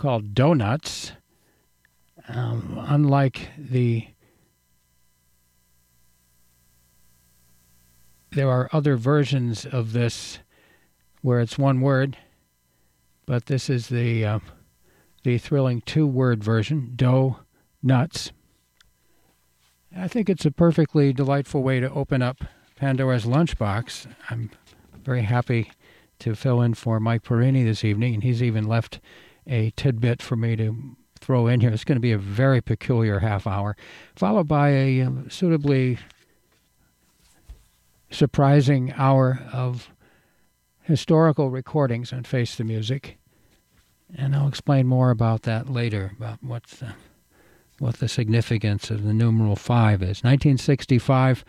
called Donuts. Um, unlike the there are other versions of this where it's one word, but this is the uh, the thrilling two-word version, dough nuts. I think it's a perfectly delightful way to open up Pandora's lunchbox. I'm very happy to fill in for Mike Perini this evening, and he's even left a tidbit for me to throw in here. It's going to be a very peculiar half hour, followed by a um, suitably surprising hour of historical recordings on Face the Music. And I'll explain more about that later, about what's the, what the significance of the numeral 5 is. 1965,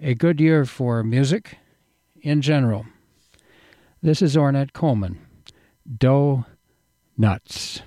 a good year for music in general. This is Ornette Coleman. Dough Nuts.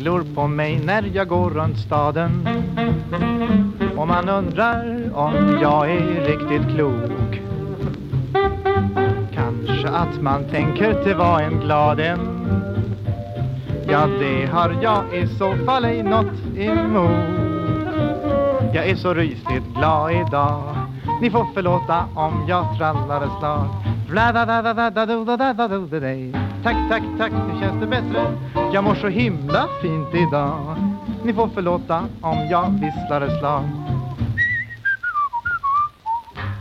Alla glor på mig när jag går runt staden Och man undrar om jag är riktigt klok Kanske att man tänker det var en glad en Ja, det har jag i så fall ej något emot Jag är så rysligt glad idag Ni får förlåta om jag trallar ett slag Tack, tack, tack, nu känns det bättre. Jag mår så himla fint idag. Ni får förlåta om jag visslar ett slag.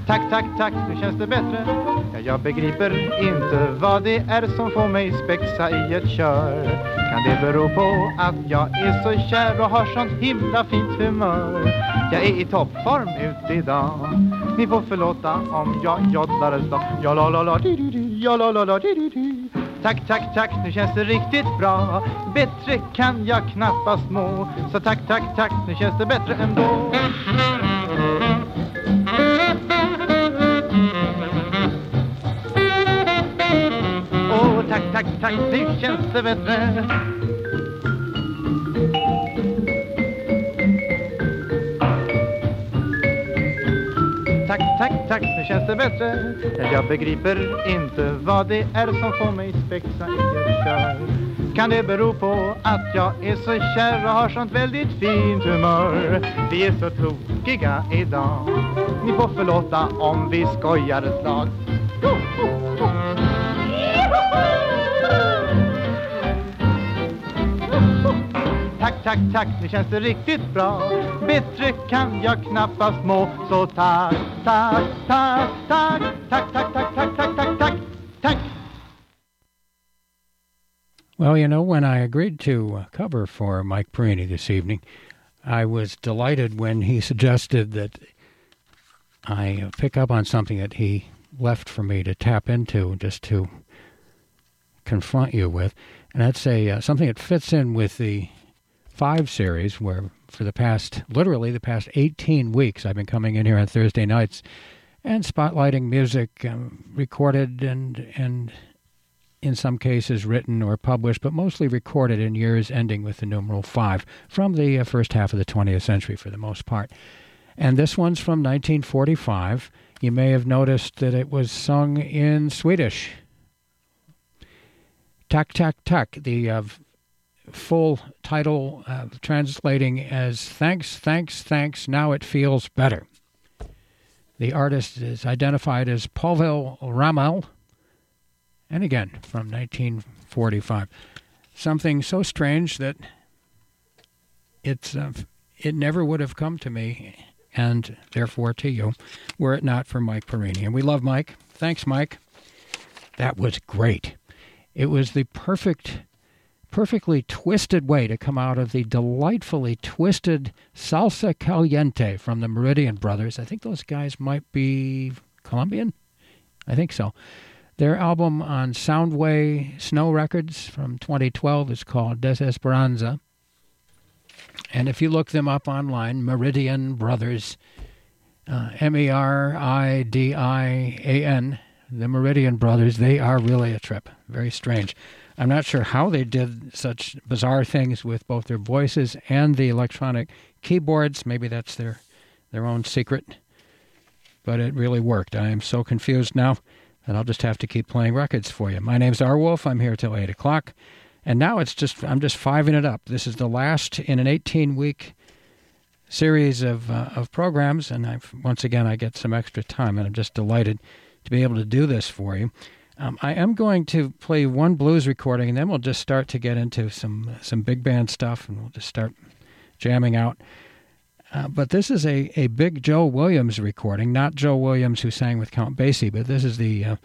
Tack, tack, tack, nu känns det bättre. Ja, jag begriper inte vad det är som får mig spexa i ett kör. Kan det bero på att jag är så kär och har sånt himla fint humör? Jag är i toppform ute idag. Ni får förlåta om jag joddlar ett slag. Ja, la, la, la, di, di, di, ja, la, la, la, di, di, di. Tack, tack, tack, nu känns det riktigt bra. Bättre kan jag knappast må. Så tack, tack, tack, nu känns det bättre ändå. Åh, tack, tack, tack, nu känns det bättre. Tack, tack, nu känns det bättre. Jag begriper inte vad det är som får mig spexa i ett kör. Kan det bero på att jag är så kär och har sånt väldigt fint humör? Vi är så tokiga idag. Ni får förlåta om vi skojar ett slag. Tack, tack, nu känns det riktigt bra Bättre kan jag knappast må Så tack, tack, tack, tack Tack, tack, tack, tack, tack, tack, tack Tack Well, you know, when I agreed to uh, cover for Mike Perini this evening, I was delighted when he suggested that I uh, pick up on something that he left for me to tap into, just to confront you with, and that's a uh, something that fits in with the five series, where for the past, literally the past 18 weeks, I've been coming in here on Thursday nights and spotlighting music um, recorded and and in some cases written or published, but mostly recorded in years ending with the numeral five from the uh, first half of the 20th century for the most part. And this one's from 1945. You may have noticed that it was sung in Swedish. Tack, tack, tack. The uh, full title uh, translating as Thanks, Thanks, Thanks, Now It Feels Better. The artist is identified as Povel Ramel, and again from 1945. Something so strange that it's uh, it never would have come to me, and therefore to you, were it not for Mike Perini. And we love Mike. Thanks, Mike. That was great. It was the perfect, perfectly twisted way to come out of the delightfully twisted salsa caliente from the Meridian Brothers. I think those guys might be Colombian. I think so. Their album on Soundway Snow Records from 2012 is called Desesperanza. And if you look them up online, Meridian Brothers, uh, M E R I D I A N, the Meridian Brothers, they are really a trip. Very strange. I'm not sure how they did such bizarre things with both their voices and the electronic keyboards. Maybe that's their their own secret. But it really worked. I am so confused now that I'll just have to keep playing records for you. My name's R Wolf. I'm here till eight o'clock. And now it's just I'm just fiving it up. This is the last in an 18 week series of uh, of programs, and I've, once again I get some extra time, and I'm just delighted to be able to do this for you. Um, I am going to play one blues recording, and then we'll just start to get into some some big band stuff, and we'll just start jamming out. Uh, but this is a, a big Joe Williams recording, not Joe Williams who sang with Count Basie, but this is the uh,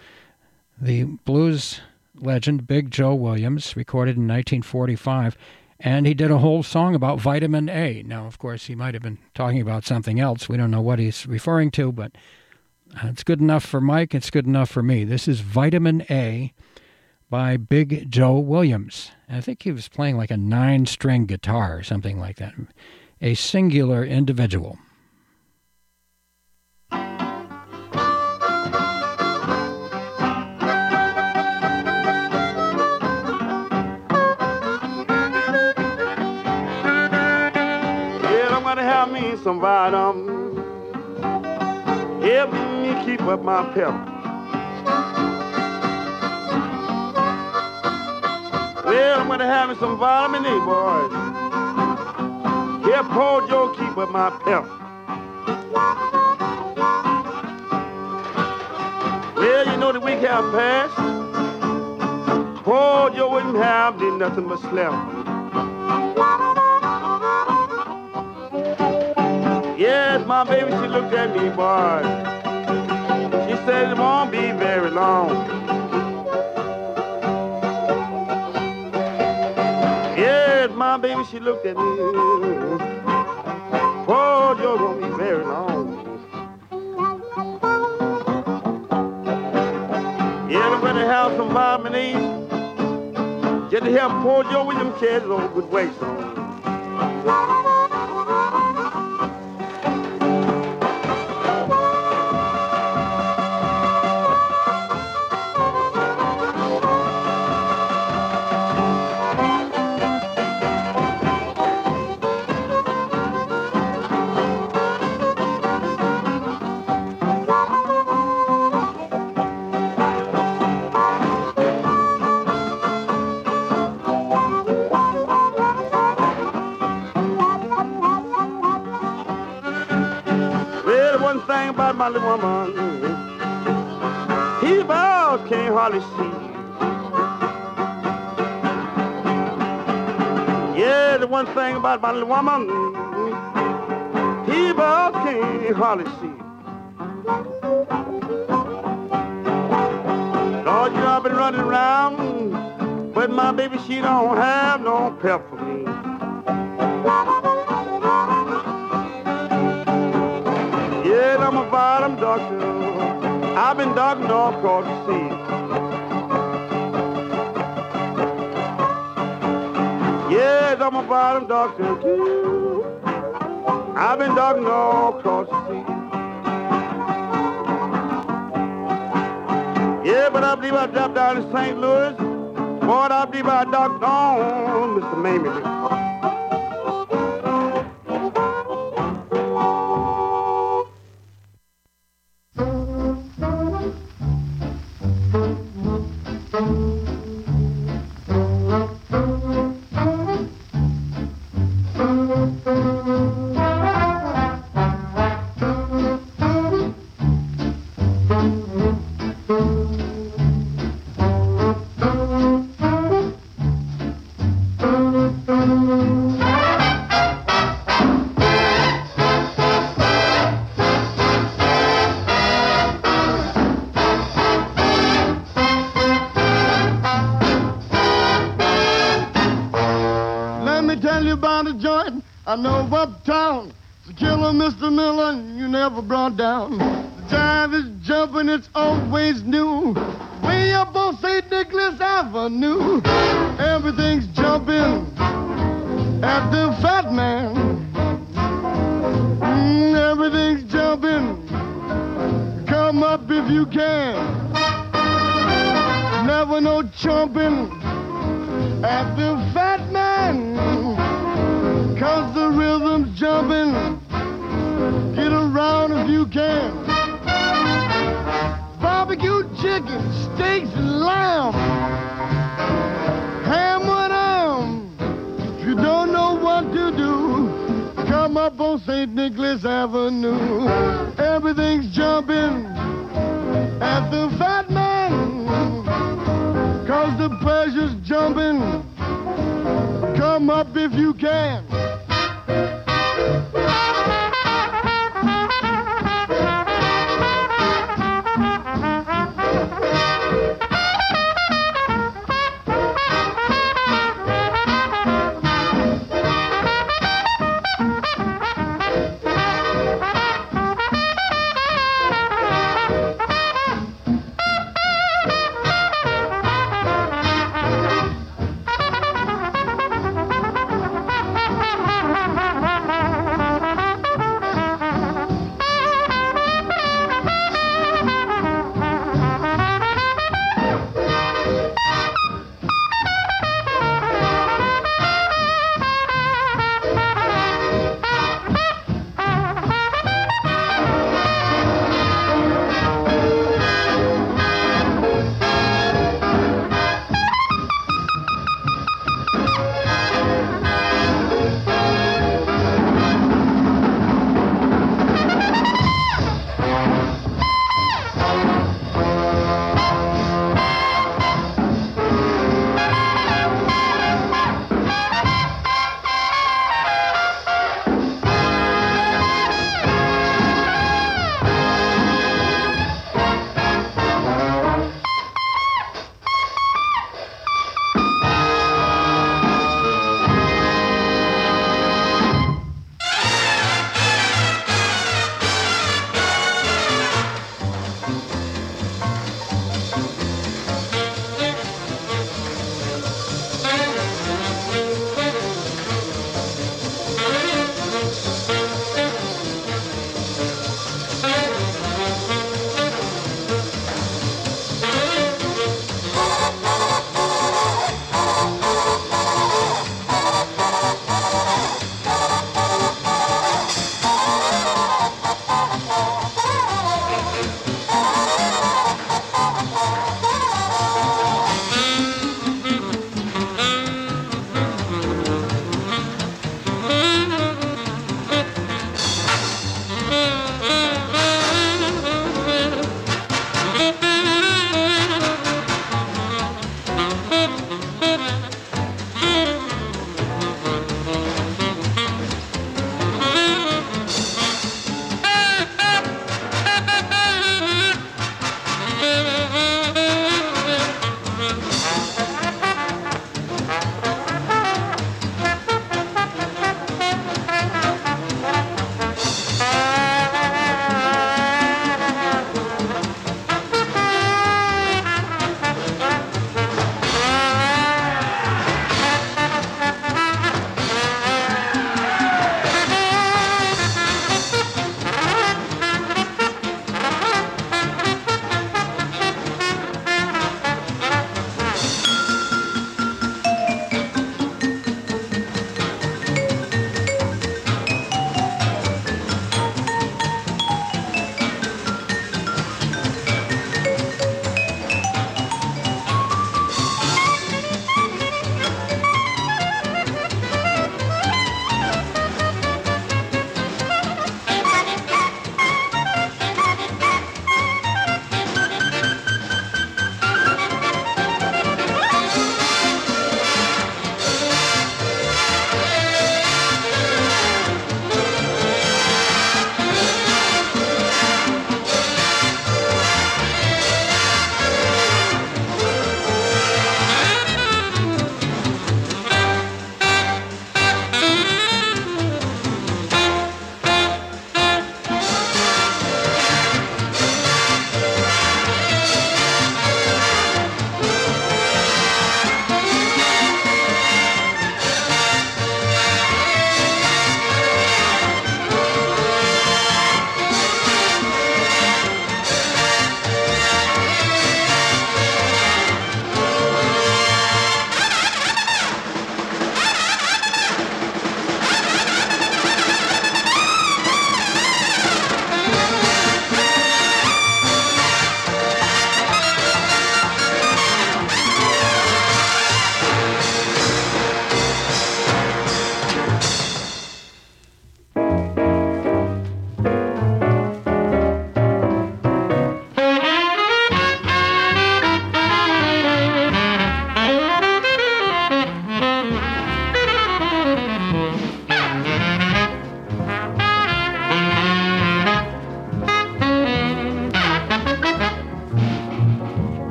the blues legend Big Joe Williams, recorded in 1945, and he did a whole song about vitamin A. Now, of course, he might have been talking about something else. We don't know what he's referring to, but it's good enough for Mike. It's good enough for me. This is Vitamin A by Big Joe Williams. I think he was playing like a nine string guitar or something like that. A singular individual. Yeah, I'm gonna have me some vitamin. Help keep up my pep. Well, I'm gonna have me some vitamin A, boys. Help poor Joe keep up my pep. Well, you know the week have passed. Poor Joe wouldn't have did nothing but slept. Yes, my baby, she looked at me, boy. Said it won't be very long. Yes, my baby, she looked at me. Oh, you're gonna be very long. Gonna have some vitamin E. Just to help poor Joe with them kids on good weight. Thing about my little woman, he about can't hardly see. Yeah, the one thing about my little woman, he about can't hardly see. Lord, you know I've been running around, but my baby, she don't have no pep doctor. I've been doctoring all across the sea. Yes, I'm a bottom doctor too. I've been doctoring all across the sea. Yeah, but I believe I dropped down in St. Louis. Boy, I believe I doctored on Mr. Mamie. You can. Never no chumping at the Fat Man. Cause the rhythm's jumping. Get around if you can. Barbecue chicken, steaks and lamb. Ham with ham. If you don't know what to do, come up on St. Nicholas Avenue. Everything's jumping at the Fat Man. Cause the pleasure's jumping. Come up if you can.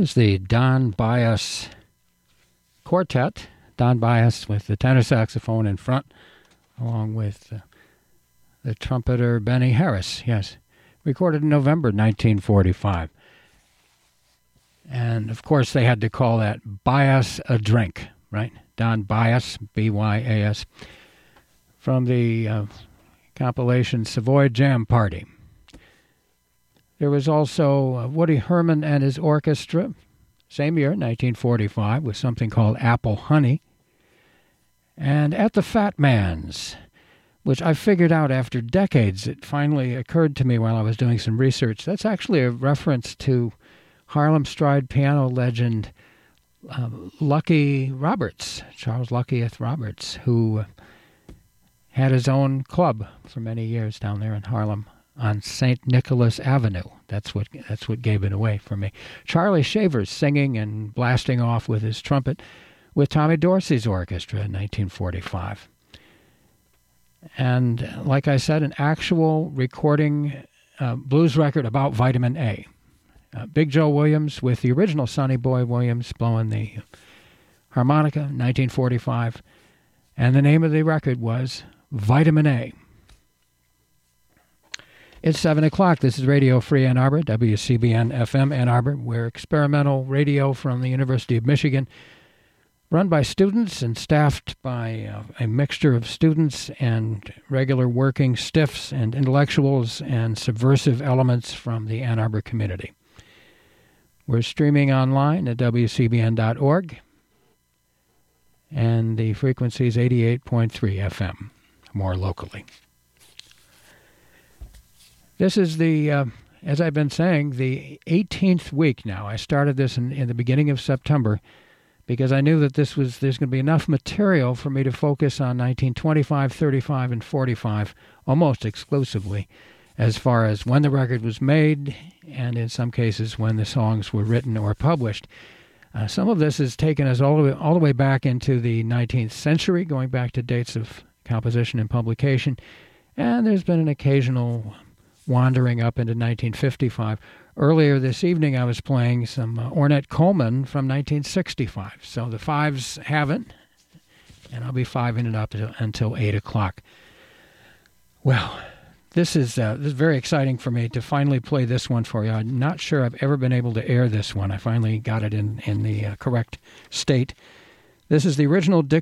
Was the Don Byas Quartet. Don Byas with the tenor saxophone in front, along with uh, the trumpeter Benny Harris. Yes, recorded in November 1945. And of course, they had to call that Byas a drink, right? Don Byas, B Y A S, from the uh, compilation Savoy Jam Party. There was also uh, Woody Herman and his orchestra, same year, 1945, with something called Apple Honey. And At the Fat Man's, which I figured out after decades, it finally occurred to me while I was doing some research. That's actually a reference to Harlem Stride piano legend uh, Lucky Roberts, Charles Luckyeth Roberts, who had his own club for many years down there in Harlem on St. Nicholas Avenue. That's what that's what gave it away for me. Charlie Shavers singing and blasting off with his trumpet with Tommy Dorsey's orchestra in 1945. And like I said, an actual recording uh, blues record about vitamin A. Uh, Big Joe Williams with the original Sonny Boy Williams blowing the harmonica, 1945. And the name of the record was Vitamin A. It's 7 o'clock. This is Radio Free Ann Arbor, WCBN FM Ann Arbor. We're experimental radio from the University of Michigan, run by students and staffed by uh, a mixture of students and regular working stiffs and intellectuals and subversive elements from the Ann Arbor community. We're streaming online at WCBN.org, and the frequency is 88.3 FM, more locally. This is the, uh, as I've been saying, the 18th week now. I started this in, in the beginning of September because I knew that this was there's going to be enough material for me to focus on 1925, 35, and 45 almost exclusively, as far as when the record was made, and in some cases when the songs were written or published. Uh, some of this has taken us all the way, all the way back into the 19th century, going back to dates of composition and publication, and there's been an occasional wandering up into 1955. Earlier this evening, I was playing some uh, Ornette Coleman from 1965. So the fives haven't, and I'll be fiving it up until 8 o'clock. Well, this is, uh, this is very exciting for me to finally play this one for you. I'm not sure I've ever been able to air this one. I finally got it in, in the uh, correct state. This is the original Dick